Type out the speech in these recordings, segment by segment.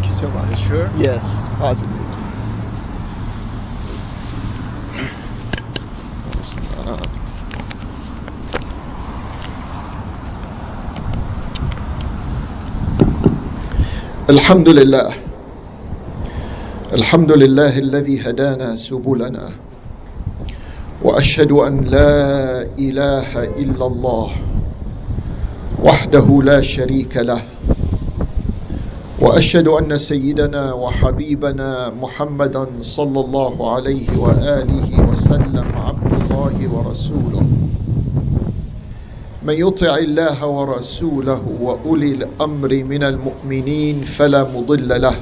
Thank you so much. Sure. Yes, positive. الحمد لله الحمد لله الذي هدانا سبلنا واشهد ان لا اله الا الله وحده لا شريك له وأشهد أن سيدنا وحبيبنا محمدا صلى الله عليه وآله وسلم عبد الله ورسوله. من يطع الله ورسوله وأولي الأمر من المؤمنين فلا مضل له.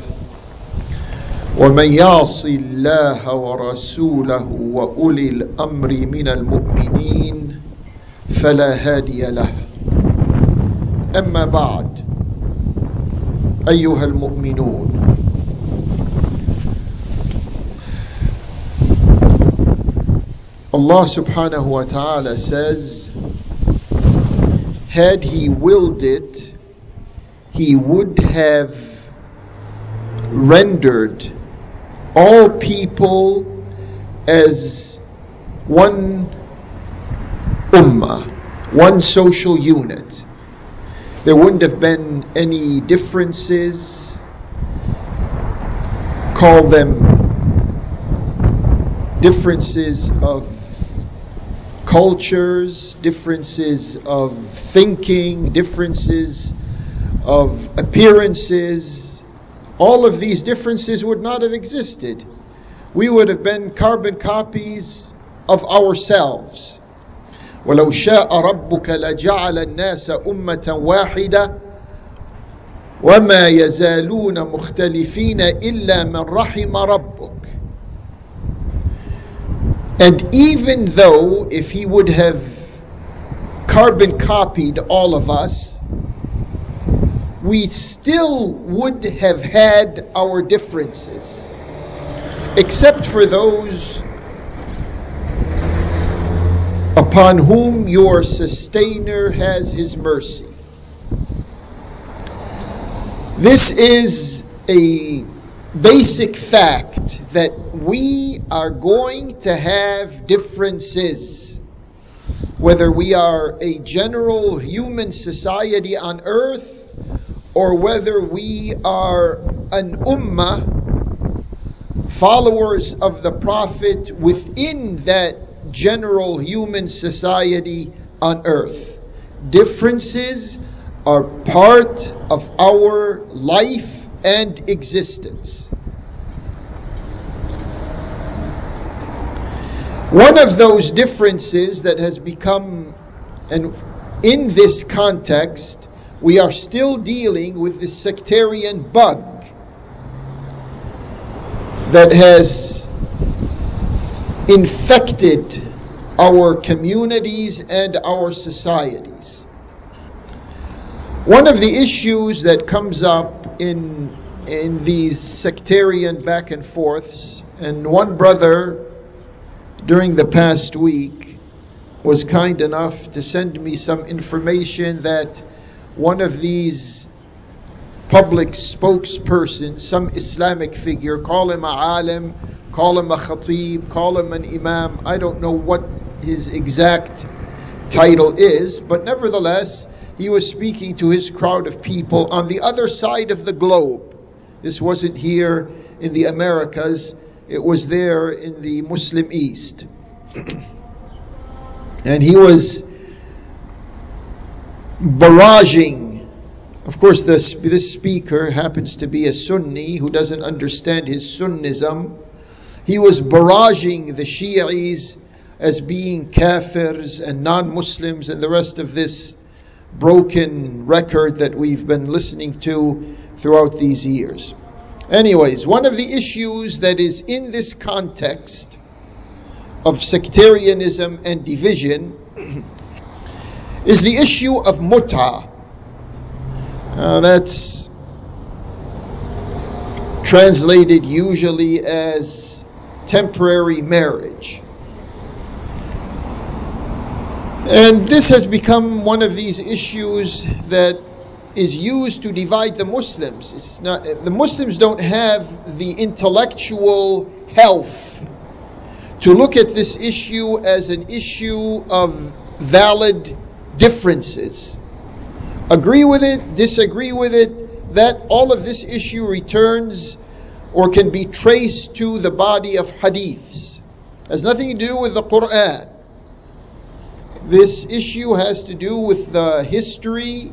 ومن يعص الله ورسوله وأولي الأمر من المؤمنين فلا هادي له. أما بعد ايها المؤمنون Allah subhanahu wa ta'ala says had he willed it, he would have rendered all people as one ummah, one social unit. There wouldn't have been any differences, call them differences of cultures, differences of thinking, differences of appearances. All of these differences would not have existed. We would have been carbon copies of ourselves. ولو شاء ربك لجعل الناس أمة واحدة وما يزالون مختلفين إلا من رحم ربك and even though if he would have carbon copied all of us, we still would have had our differences, except for those upon whom your sustainer has his mercy. This is a basic fact that we are going to have differences. Whether we are a general human society on earth or whether we are an ummah, followers of the Prophet within that general human society on earth. Differences are part of our life and existence. One of those differences that has become, and in this context, we are still dealing with the sectarian bug that has infected our communities and our societies. One of the issues that comes up in in these sectarian back and forths, and one brother during the past week was kind enough to send me some information that one of these public spokespersons, some Islamic figure, call him a alim, call him a khatib, call him an imam, I don't know what his exact title is, but nevertheless, he was speaking to his crowd of people on the other side of the globe. This wasn't here in the Americas, it was there in the Muslim East. and he was barraging. Of course, this, this speaker happens to be a Sunni who doesn't understand his Sunnism. He was barraging the Shi'is as being kafirs and non Muslims and the rest of this broken record that we've been listening to throughout these years. Anyways, one of the issues that is in this context of sectarianism and division is the issue of muta. Uh, that's translated usually as temporary marriage. And this has become one of these issues that is used to divide the Muslims. It's not the Muslims don't have the intellectual health to look at this issue as an issue of valid differences. Agree with it, disagree with it, that all of this issue returns or can be traced to the body of hadiths. It Has nothing to do with the Quran. This issue has to do with the history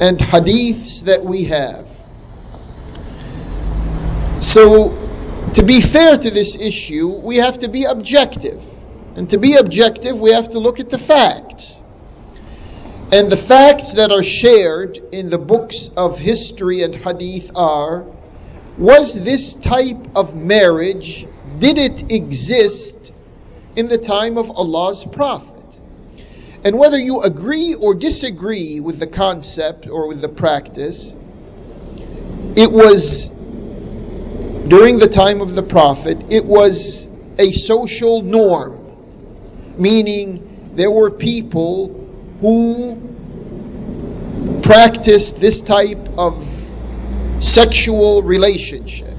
and hadiths that we have. So, to be fair to this issue, we have to be objective. And to be objective, we have to look at the facts. And the facts that are shared in the books of history and hadith are was this type of marriage, did it exist in the time of Allah's Prophet? And whether you agree or disagree with the concept or with the practice, it was during the time of the Prophet, it was a social norm, meaning there were people who practiced this type of sexual relationship.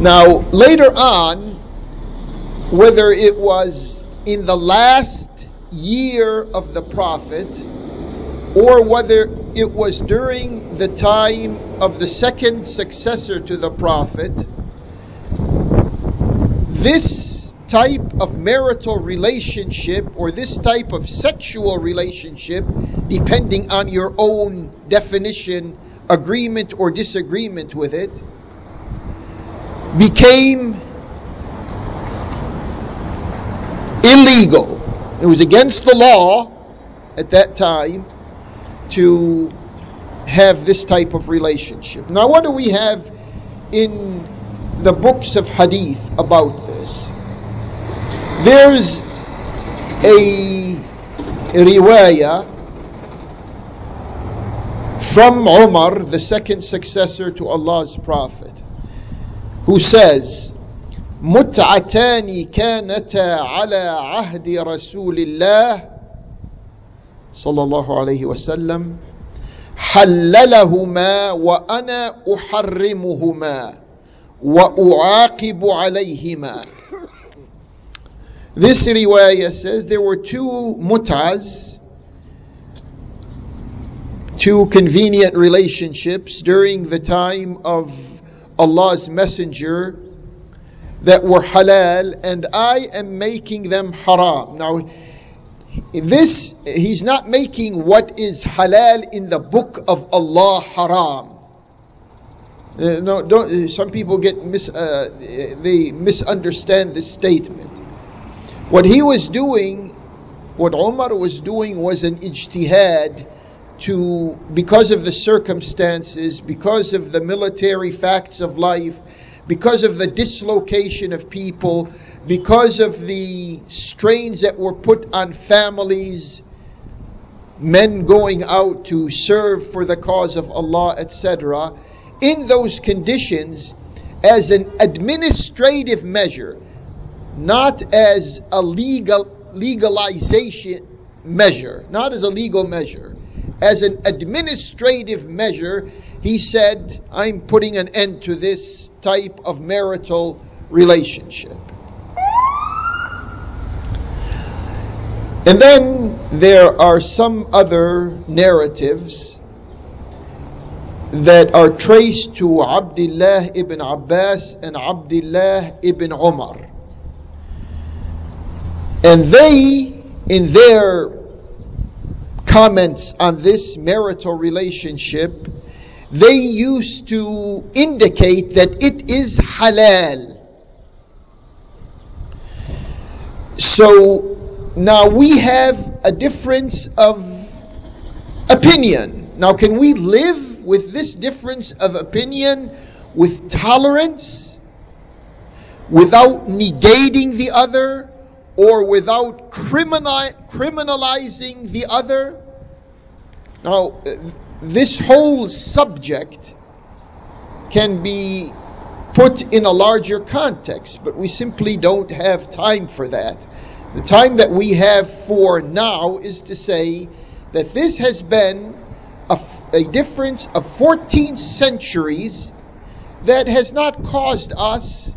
Now, later on, whether it was in the last year of the prophet or whether it was during the time of the second successor to the prophet, this type of marital relationship or this type of sexual relationship, depending on your own definition, agreement or disagreement with it, became illegal. It was against the law at that time to have this type of relationship. Now, what do we have in the books of hadith about this? There's a riwayah from Umar, the second successor to Allah's Prophet, who says, متعتان كانتا على عهد رسول الله صلى الله عليه وسلم حللهما وانا احرمهما واعاقب عليهما this riwayah says there were two mut'as, two convenient relationships during the time of Allah's Messenger that were halal and I am making them haram. Now, this, he's not making what is halal in the book of Allah haram. Uh, no, don't, some people get mis, uh, they misunderstand this statement. What he was doing, what Umar was doing was an ijtihad to, because of the circumstances, because of the military facts of life, because of the dislocation of people, because of the strains that were put on families, men going out to serve for the cause of Allah, etc. In those conditions, as an administrative measure, not as a legal legalization measure, not as a legal measure, as an administrative measure, he said, I'm putting an end to this type of marital relationship. And then there are some other narratives that are traced to Abdullah ibn Abbas and Abdullah ibn Umar. And they, in their comments on this marital relationship, they used to indicate that it is halal. So now we have a difference of opinion. Now, can we live with this difference of opinion with tolerance, without negating the other, or without criminalizing the other? Now, this whole subject can be put in a larger context, but we simply don't have time for that. The time that we have for now is to say that this has been a, difference of 14 centuries that has not caused us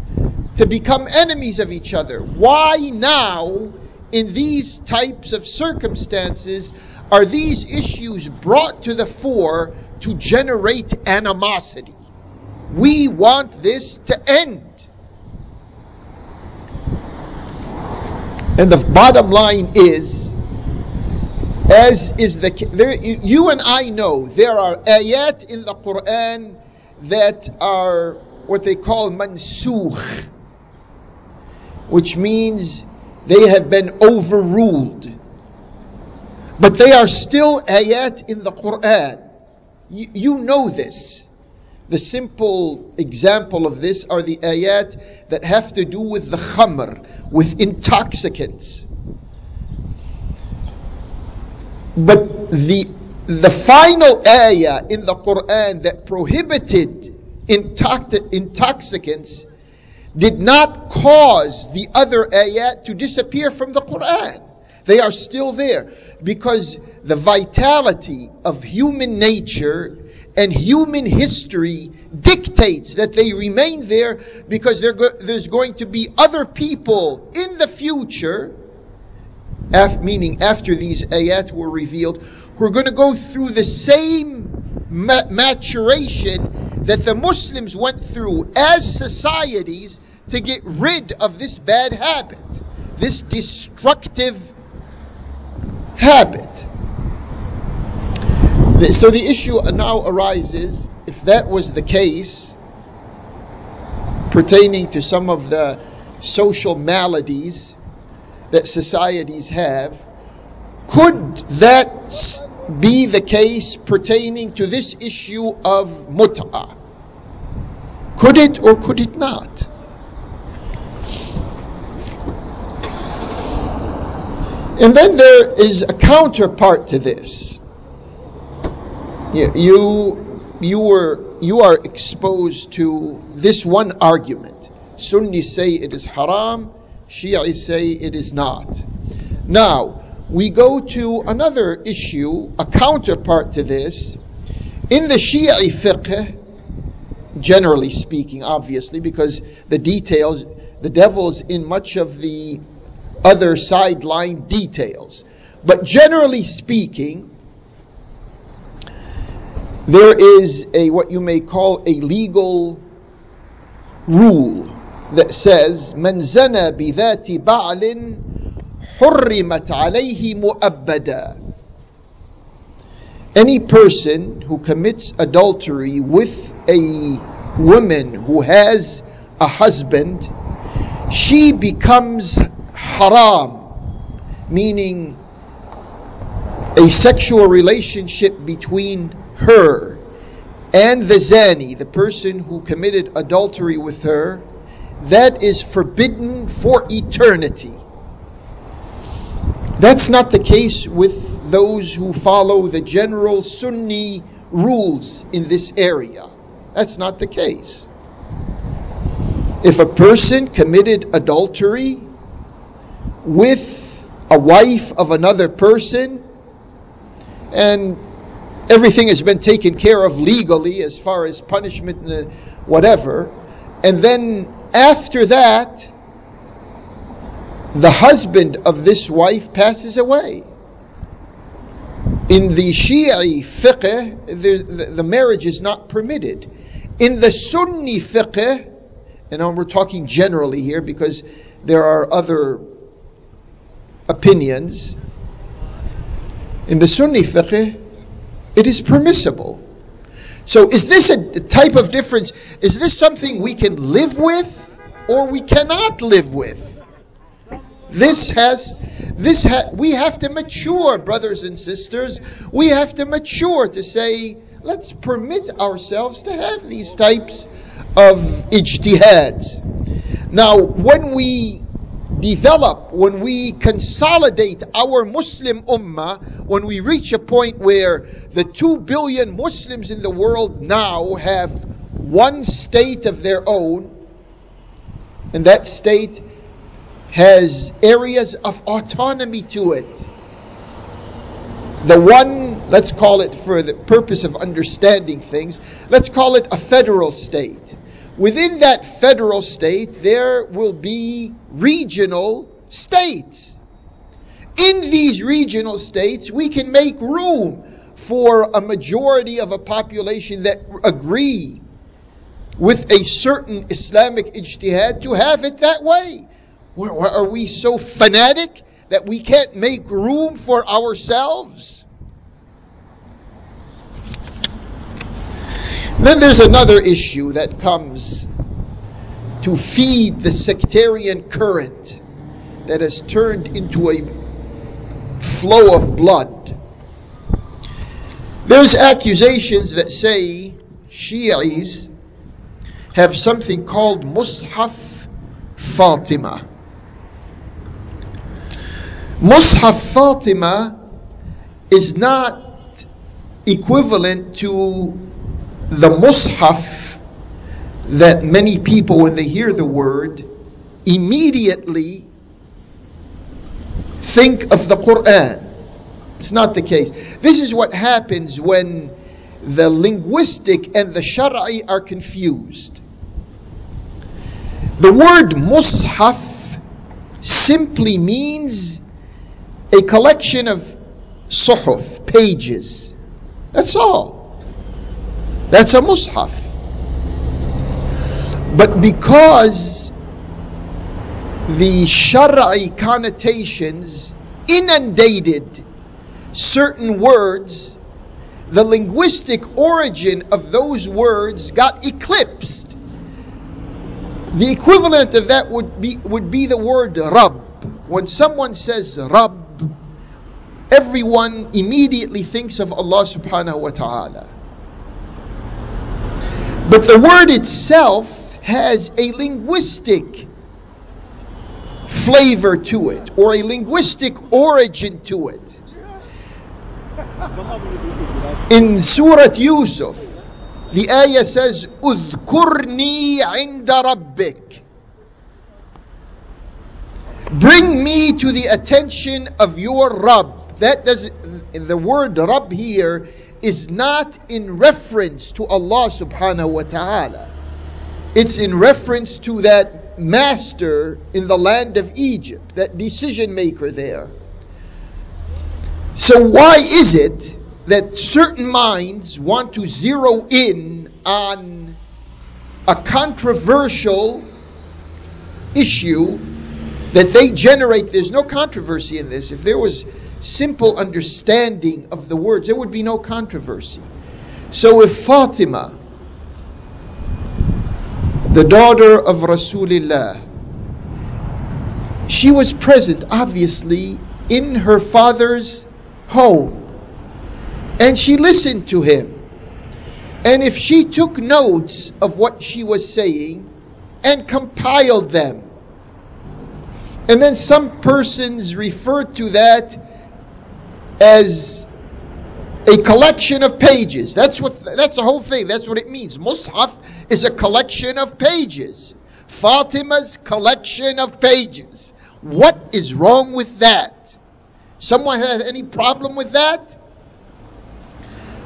to become enemies of each other. Why now, in these types of circumstances, are these issues brought to the fore to generate animosity? We want this to end. And the bottom line is, as is the there, you and I know there are ayat in the Quran that are what they call mansukh, which means they have been overruled. But they are still ayat in the Quran. You, you know this. The simple example of this are the ayat that have to do with the khamr, with intoxicants. But the the final ayah in the Quran that prohibited intoxicants did not cause the other ayat to disappear from the Quran. They are still there because the vitality of human nature and human history dictates that they remain there because go- there's going to be other people in the future, af- meaning after these ayat were revealed, who are going to go through the same ma- maturation that the Muslims went through as societies to get rid of this bad habit, this destructive habit. So the issue now arises if that was the case pertaining to some of the social maladies that societies have, could that be the case pertaining to this issue of mut'ah? Could it or could it not? And then there is a counterpart to this you you were you are exposed to this one argument. Sunnis say it is haram, Shia say it is not. Now, we go to another issue, a counterpart to this. In the Shia fiqh, generally speaking, obviously, because the details, the devil's in much of the other sideline details. But generally speaking, there is a what you may call a legal rule that says من زنى بذات بعل حرمت عليه مؤبدا any person who commits adultery with a woman who has a husband she becomes haram meaning a sexual relationship between her and the zani, the person who committed adultery with her, that is forbidden for eternity. That's not the case with those who follow the general Sunni rules in this area. That's not the case. If a person committed adultery with a wife of another person and everything has been taken care of legally as far as punishment and whatever. And then after that, the husband of this wife passes away. In the Shia fiqh, the, the marriage is not permitted. In the Sunni fiqh, and we're talking generally here because there are other opinions. In the Sunni fiqh, it is permissible. So, is this a type of difference? Is this something we can live with or we cannot live with? This has, this ha- we have to mature, brothers and sisters. We have to mature to say, let's permit ourselves to have these types of ijtihads. Now, when we develop, when we consolidate our Muslim ummah, when we reach a point where the two billion Muslims in the world now have one state of their own, and that state has areas of autonomy to it. the one, let's call it for the purpose of understanding things, let's call it a federal state. Within that federal state, there will be regional states. In these regional states, we can make room for a majority of a population that agree with a certain Islamic ijtihad to have it that way. Are we so fanatic that we can't make room for ourselves? Then there's another issue that comes to feed the sectarian current that has turned into a flow of blood. There's accusations that say Shi'is have something called Mus'haf Fatima. Mus'haf Fatima is not equivalent to the Mus'haf that many people, when they hear the word, immediately think of the Quran. It's not the case. This is what happens when the linguistic and the shari are confused. The word mushaf simply means a collection of suhuf, pages. That's all. That's a mushaf. But because the shari connotations inundated certain words, the linguistic origin of those words got eclipsed the equivalent of that would be, would be the word Rabb. When someone says Rabb, everyone immediately thinks of Allah subhanahu wa ta'ala. But the word itself has a linguistic flavor to it, or a linguistic origin to it. In Surah Yusuf, the ayah says, Udhkurni rabbik. Bring me to the attention of your Rabb. That does the word Rabb here is not in reference to Allah subhanahu wa ta'ala. It's in reference to that master in the land of Egypt, that decision maker there. So why is it that certain minds want to zero in on a controversial issue that they generate. There's no controversy in this. If there was simple understanding of the words, there would be no controversy. So if Fatima, the daughter of Rasulullah, she was present, obviously, in her father's home and she listened to him. And if she took notes of what she was saying and compiled them, and then some persons refer to that as a collection of pages. That's what that's the whole thing. That's what it means. Mus'haf is a collection of pages. Fatima's collection of pages. What is wrong with that? Someone has any problem with that?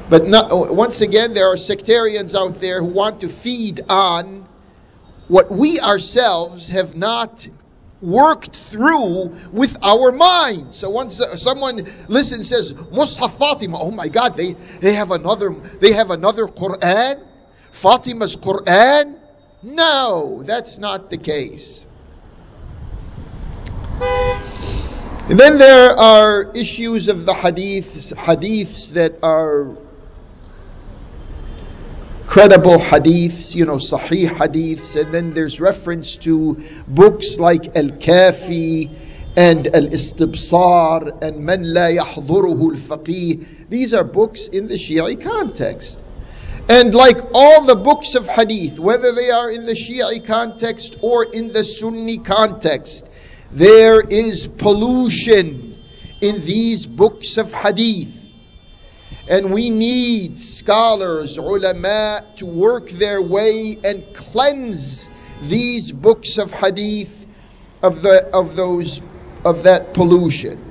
But not, oh, once again, there are sectarians out there who want to feed on what we ourselves have not worked through with our minds. So once uh, someone listens says Mus'haf Fatima, oh my God, they, they have another they have another Quran, Fatima's Quran. No, that's not the case. And then there are issues of the hadiths, hadiths that are credible hadiths, you know, sahih hadiths, and then there's reference to books like Al Kafi and Al Istibsar and Man La Yahduruhu Al Faqih. These are books in the Shia context. And like all the books of hadith, whether they are in the Shia context or in the Sunni context, there is pollution in these books of hadith. And we need scholars, ulama, to work their way and cleanse these books of hadith of the of those of that pollution.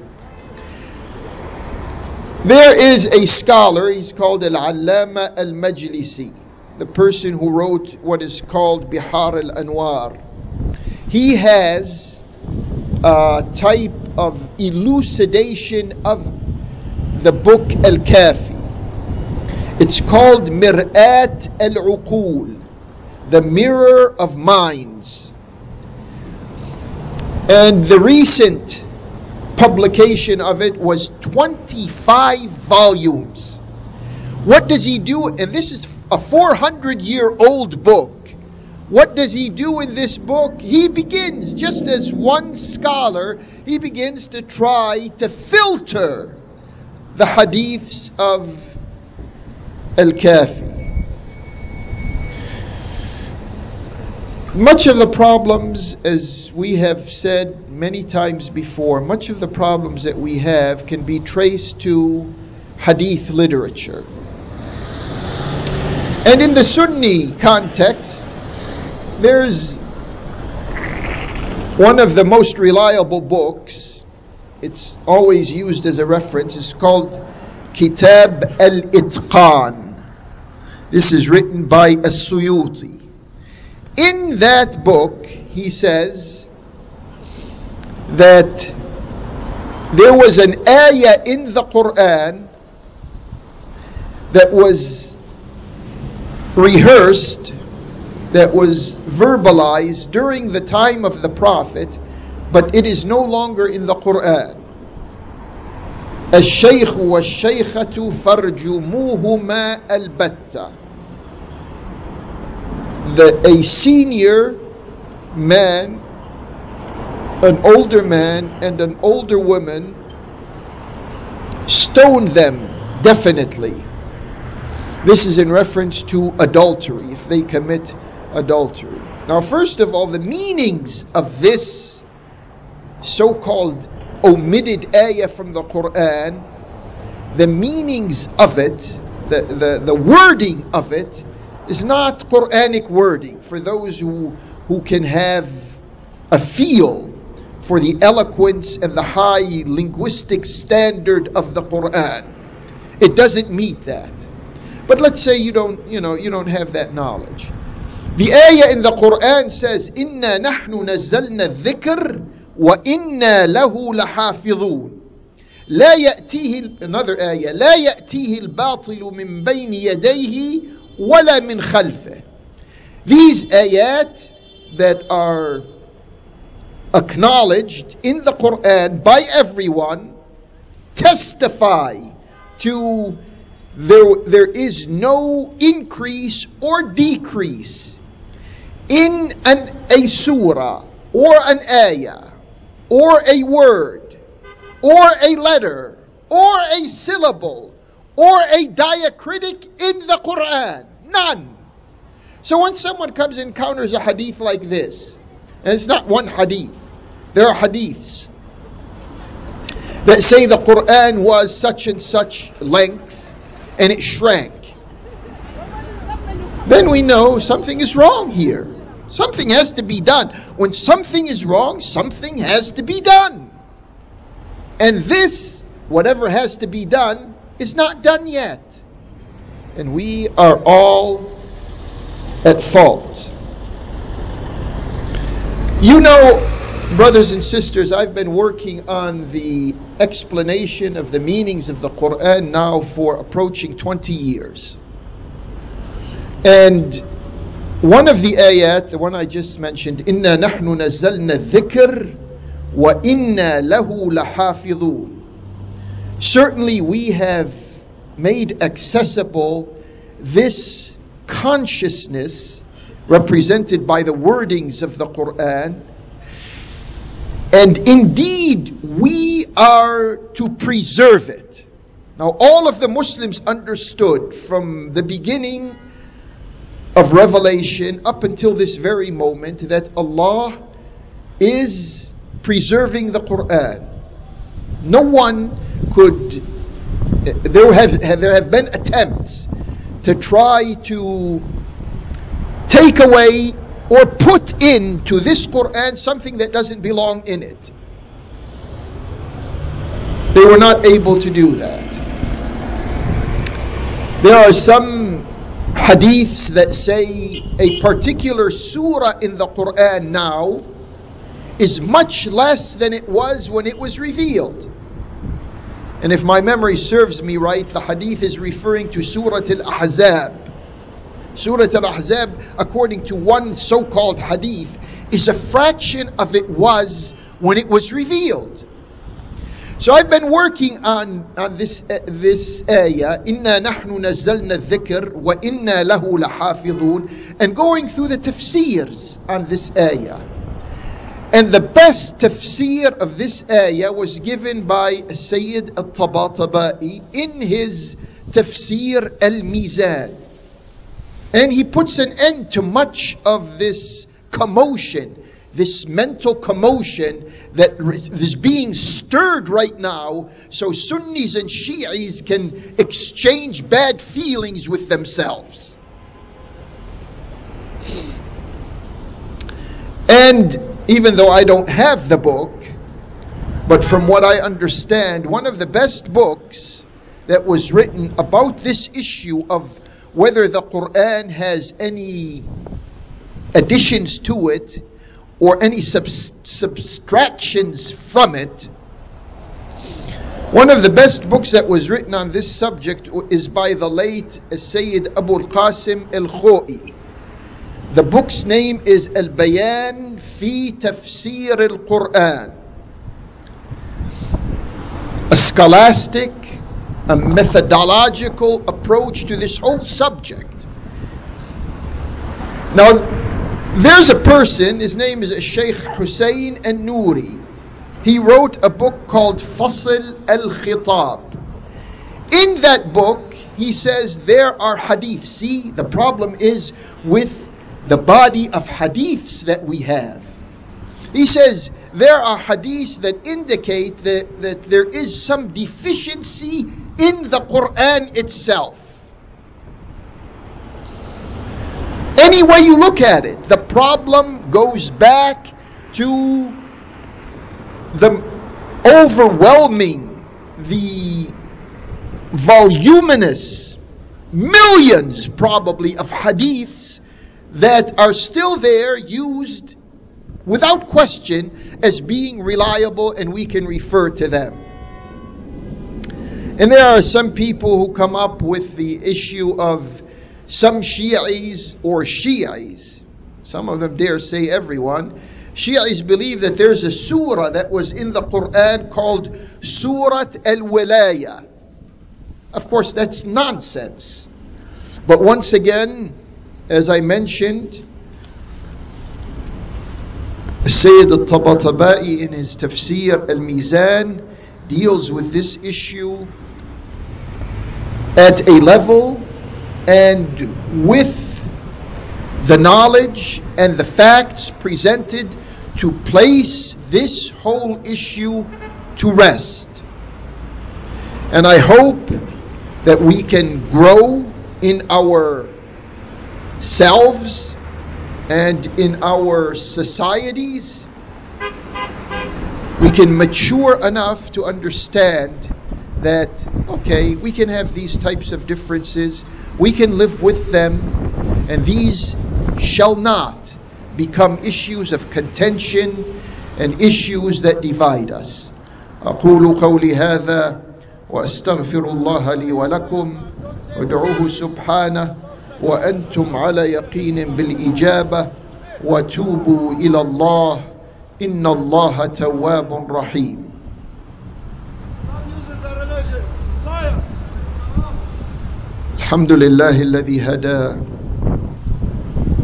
There is a scholar, he's called Al-Allama Al-Majlisi, the person who wrote what is called Bihar Al-Anwar. He has a type of elucidation of the book Al-Kafi. It's called Mir'at Al-Uqul, the mirror of minds. And the recent publication of it was 25 volumes. What does he do? And this is a 400 year old book. What does he do in this book? He begins, just as one scholar, he begins to try to filter the hadiths of Al Kafi. Much of the problems, as we have said many times before, much of the problems that we have can be traced to hadith literature. And in the Sunni context, there's one of the most reliable books, it's always used as a reference, it's called Kitab al Itqan. This is written by As-Suyuti. In that book, he says that there was an ayah in the Quran that was rehearsed, that was verbalized during the time of the Prophet, but it is no longer in the Quran. الشيخ والشيخة فرجموهما البتة the, a senior man, an older man, and an older woman stone them definitely. This is in reference to adultery, if they commit adultery. Now, first of all, the meanings of this so called omitted ayah from the Quran, the meanings of it, the, the, the wording of it, is not Quranic wording for those who, who can have a feel for the eloquence and the high linguistic standard of the Quran. It doesn't meet that. But let's say you don't, you know, you don't have that knowledge. The ayah in the Quran says, "Inna nahnu nazzalna dhikr inna lahu lahafidhun." لا يأتيه another ayah لا يأتيه الباطل من بين يديه ولا من خلفه. These ayat that are acknowledged in the Quran by everyone testify to there, there is no increase or decrease in an, a surah or an ayah or a word or a letter or a syllable or a diacritic in the Quran. None. So when someone comes and encounters a hadith like this, and it's not one hadith, there are hadiths that say the Quran was such and such length and it shrank. Then we know something is wrong here. Something has to be done. When something is wrong, something has to be done. And this, whatever has to be done, is not done yet. And we are all at fault. You know, brothers and sisters, I've been working on the explanation of the meanings of the Quran now for approaching 20 years. And one of the ayat, the one I just mentioned, إِنَّا نَحْنُ نَزَّلْنَا الذِّكْرِ وَإِنَّا لَهُ لَحَافِظُونَ Certainly we have made accessible this consciousness represented by the wordings of the Quran. And indeed, we are to preserve it. Now, all of the Muslims understood from the beginning of Revelation up until this very moment that Allah is preserving the Quran. No one could, there have, there have been attempts to try to take away or put into this Quran something that doesn't belong in it. They were not able to do that. There are some hadiths that say a particular surah in the Quran now is much less than it was when it was revealed. And if my memory serves me right, the hadith is referring to Surah Al Ahzab. Surah Al Ahzab, according to one so called hadith, is a fraction of it was when it was revealed. So I've been working on, on this uh, this ayah, Inna nahnu nazzalna dhikr wa inna lahu lahafidhun, and going through the tafsirs on this ayah. And the best tafsir of this ayah was given by Sayyid al-Tabatabai in his tafsir al-Mizan. And he puts an end to much of this commotion, this mental commotion that is being stirred right now so Sunnis and Shi'is can exchange bad feelings with themselves. And even though I don't have the book, but from what I understand, one of the best books that was written about this issue of whether the Quran has any additions to it or any subtractions from it. One of the best books that was written on this subject is by the late Sayyid Abu al-Qasim al-Khoi. The book's name is Al-Bayan fi Tafsir al-Quran. A scholastic, a methodological approach to this whole subject. Now, there's a person, his name is Sheikh Hussein al-Nuri. He wrote a book called Fasl al-Khitab. In that book, he says there are hadiths. See, the problem is with the body of hadiths that we have. He says there are hadiths that indicate that, that there is some deficiency in the Quran itself. Any way you look at it, the problem goes back to the overwhelming, the voluminous, millions probably of hadiths that are still there, used without question as being reliable, and we can refer to them. And there are some people who come up with the issue of some Shi'is or Shi'is, some of them dare say everyone, Shi'is believe that there's a surah that was in the Quran called Surat al Wilaya. Of course, that's nonsense. But once again, as I mentioned, Sayyid al-Tabatabai in his Tafsir al-Mizan deals with this issue at a level and with the knowledge and the facts presented to place this whole issue to rest. And I hope that we can grow in our selves and in our societies, we can mature enough to understand that, okay, we can have these types of differences, we can live with them, and these shall not become issues of contention and issues that divide us. أقول قولي هذا وأستغفر الله لي ولكم وادعوه سبحانه وانتم على يقين بالاجابه وتوبوا الى الله ان الله تواب رحيم الحمد لله الذي هدى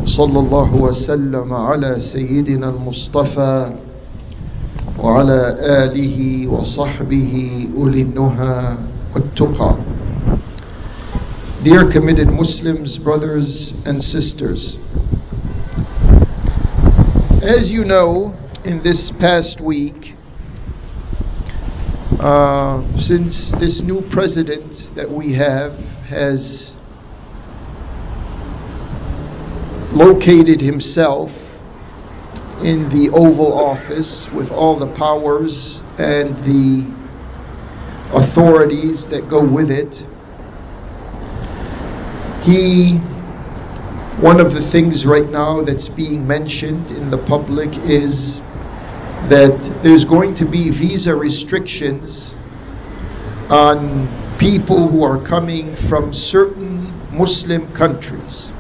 صلى الله وسلم على سيدنا المصطفى وعلى آله وصحبه أولي النهى والتقى. Dear committed Muslims, brothers and sisters, as you know, in this past week, uh, since this new president that we have has located himself in the Oval Office with all the powers and the authorities that go with it, he one of the things right now that's being mentioned in the public is that there's going to be visa restrictions on people who are coming from certain Muslim countries.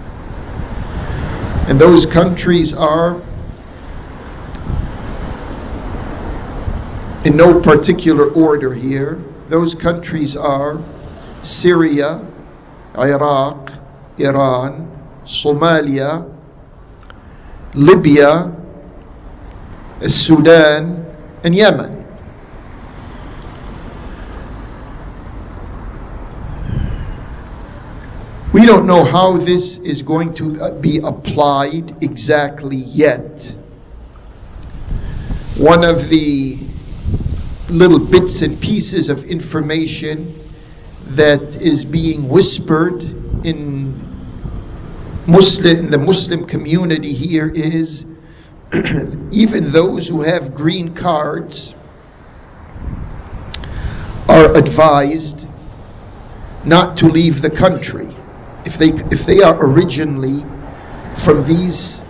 And those countries are, in no particular order here, those countries are Syria, Iraq, Iran, Somalia, Libya, Sudan, and Yemen. We don't know how this is going to uh, be applied exactly yet. One of the little bits and pieces of information that is being whispered in Muslim in the Muslim community here is even those who have green cards are advised not to leave the country if they if they are originally from these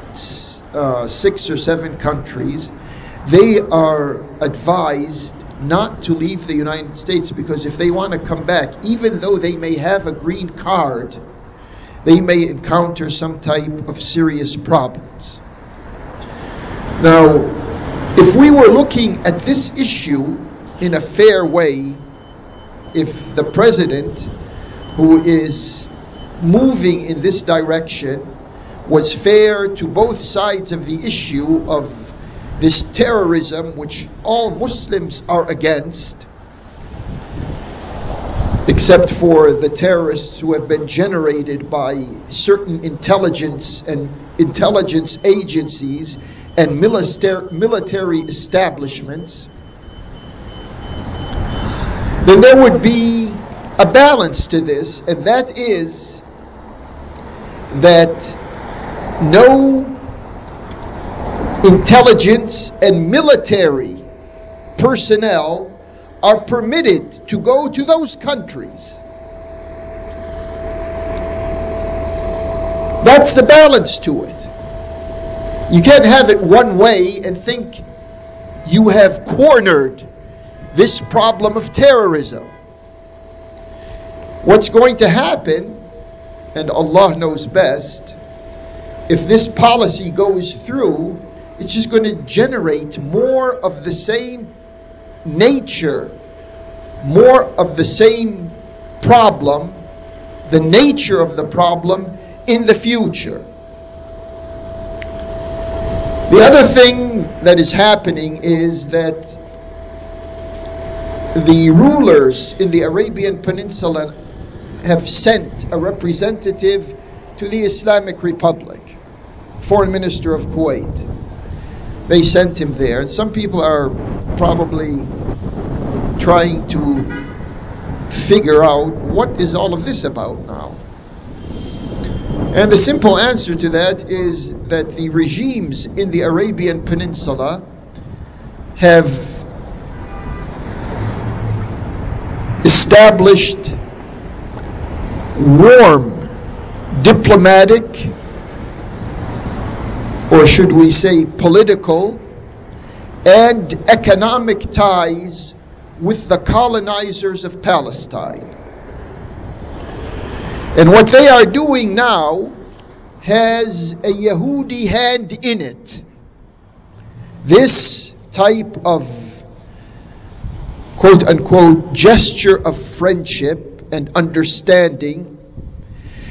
uh, six or seven countries, they are advised not to leave the United States because if they want to come back, even though they may have a green card, they may encounter some type of serious problems. Now, if we were looking at this issue in a fair way, if the president, who is moving in this direction was fair to both sides of the issue of this terrorism, which all Muslims are against, except for the terrorists who have been generated by certain intelligence and intelligence agencies and military establishments, then there would be a balance to this, and that is that no intelligence and military personnel are permitted to go to those countries. That's the balance to it. You can't have it one way and think you have cornered this problem of terrorism. What's going to happen and Allah knows best, if this policy goes through, it's just going to generate more of the same nature, more of the same problem, the nature of the problem in the future. The other thing that is happening is that the rulers in the Arabian Peninsula have sent a representative to the Islamic Republic, foreign minister of Kuwait. They sent him there. And some people are probably trying to figure out what is all of this about now. And the simple answer to that is that the regimes in the Arabian Peninsula have established warm diplomatic, or should we say political, and economic ties with the colonizers of Palestine. And what they are doing now has a Yehudi hand in it. This type of quote unquote gesture of friendship and understanding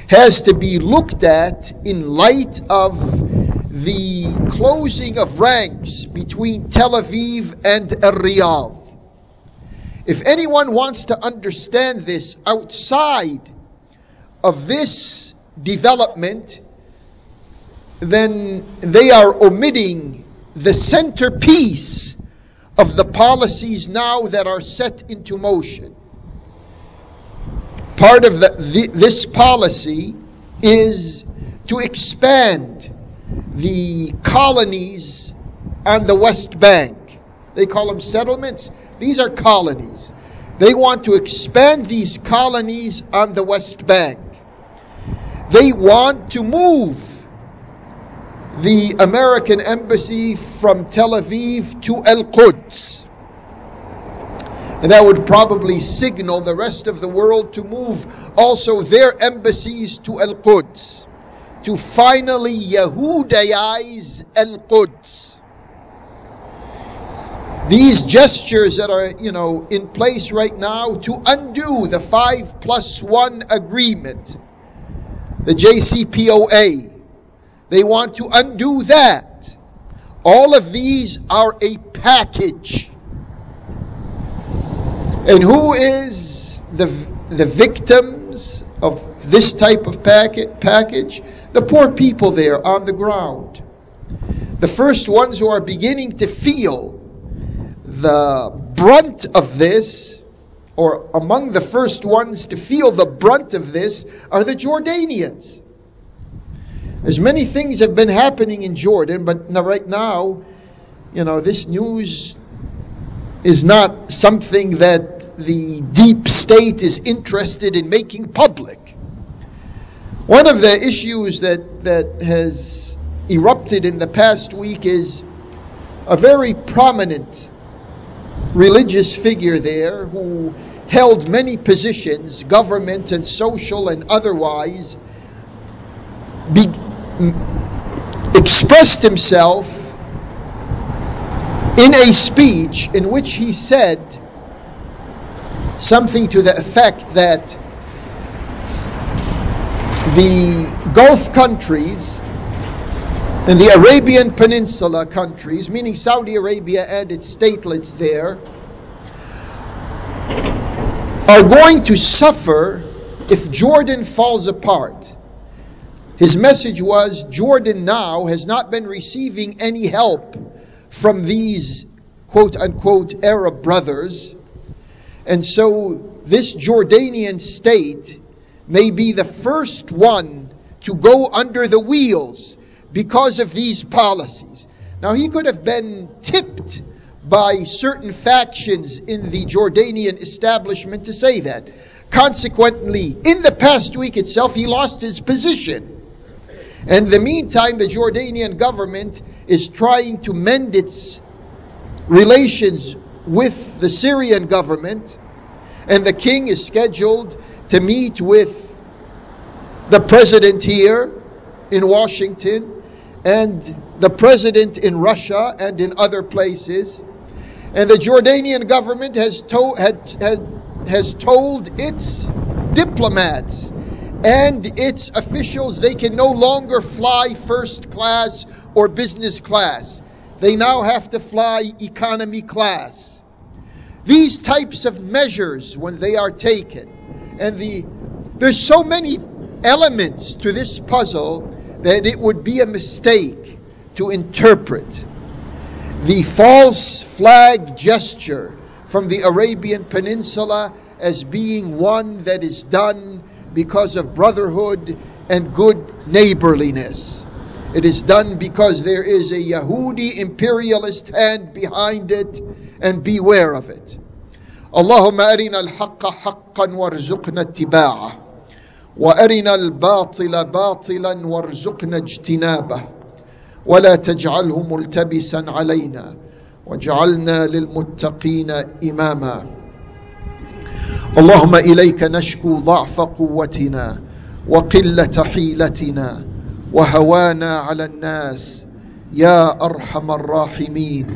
has to be looked at in light of the closing of ranks between Tel Aviv and Riyadh. If anyone wants to understand this outside of this development, then they are omitting the centerpiece of the policies now that are set into motion part of the, this policy is to expand the colonies on the West Bank. They call them settlements. These are colonies. They want to expand these colonies on the West Bank. They want to move the American embassy from Tel Aviv to El Quds. And that would probably signal the rest of the world to move also their embassies to Al Quds, to finally Yahudaize Al Quds. These gestures that are, you know, in place right now to undo the five plus one agreement, the JCPOA, they want to undo that. All of these are a package. And who is the, the victims of this type of packet, package? The poor people there on the ground. The first ones who are beginning to feel the brunt of this, or among the first ones to feel the brunt of this, are the Jordanians. As many things have been happening in Jordan, but right now, you know, this news is not something that the deep state is interested in making public. One of the issues that, that has erupted in the past week is a very prominent religious figure there who held many positions, government and social and otherwise, be, expressed himself in a speech in which he said something to the effect that the Gulf countries and the Arabian Peninsula countries, meaning Saudi Arabia and its statelets there, are going to suffer if Jordan falls apart. His message was Jordan now has not been receiving any help from these quote unquote Arab brothers. And so this Jordanian state may be the first one to go under the wheels because of these policies. Now, he could have been tipped by certain factions in the Jordanian establishment to say that. Consequently, in the past week itself, he lost his position. And in the meantime, the Jordanian government is trying to mend its relations with the Syrian government, and the king is scheduled to meet with the president here in Washington and the president in Russia and in other places. And the Jordanian government has, to- had, had, has told its diplomats and its officials they can no longer fly first class or business class. They now have to fly economy class. These types of measures, when they are taken, and the there's so many elements to this puzzle that it would be a mistake to interpret the false flag gesture from the Arabian Peninsula as being one that is done because of brotherhood and good neighborliness. It is done because there is a Yahudi imperialist hand behind it, and beware of it. اللهم أرنا الحق حقا وارزقنا اتباعه وأرنا الباطل باطلا وارزقنا اجتنابه. ولا تجعله ملتبسا علينا واجعلنا للمتقين إماما. اللهم إليك نشكو ضعف قوتنا وقلة حيلتنا وهوانا على الناس. يا أرحم الراحمين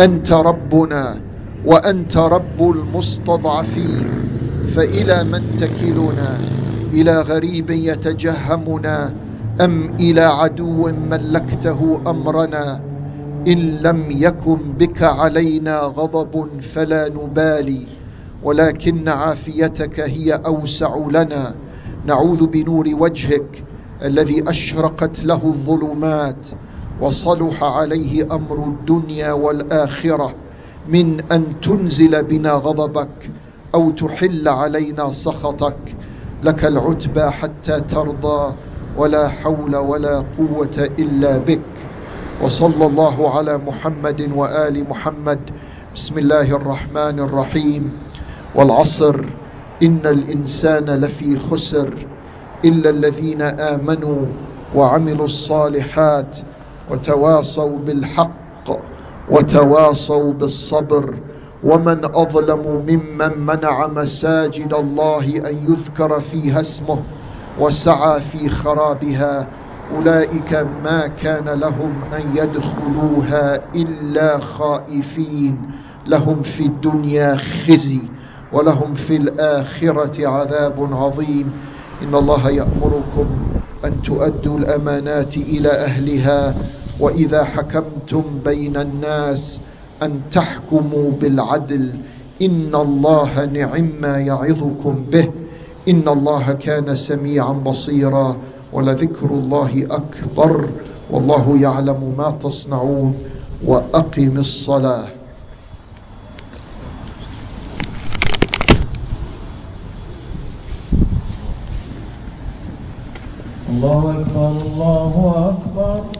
أنت ربنا وأنت رب المستضعفين. فإلى من تكلنا؟ إلى غريب يتجهمنا؟ أم إلى عدو ملكته أمرنا؟ إن لم يكن بك علينا غضب فلا نبالي ولكن عافيتك هي أوسع لنا. نعوذ بنور وجهك الذي أشرقت له الظلمات وصلح عليه أمر الدنيا والآخرة. من أن تنزل بنا غضبك أو تحل علينا سخطك. لك العتبى حتى ترضى ولا حول ولا قوة إلا بك. وصلى الله على محمد وآل محمد. بسم الله الرحمن الرحيم. والعصر إن الإنسان لفي خسر إلا الذين آمنوا وعملوا الصالحات وتواصوا بالحق. وتواصوا بالصبر ومن أظلم ممن منع مساجد الله أن يذكر فيها اسمه وسعى في خرابها أولئك ما كان لهم أن يدخلوها إلا خائفين لهم في الدنيا خزي ولهم في الآخرة عذاب عظيم إن الله يأمركم أن تؤدوا الأمانات إلى أهلها وإذا حكمتم بين الناس أن تحكموا بالعدل إن الله نعم ما يعظكم به إن الله كان سميعا بصيرا ولذكر الله أكبر والله يعلم ما تصنعون وأقم الصلاة الله أكبر الله أكبر.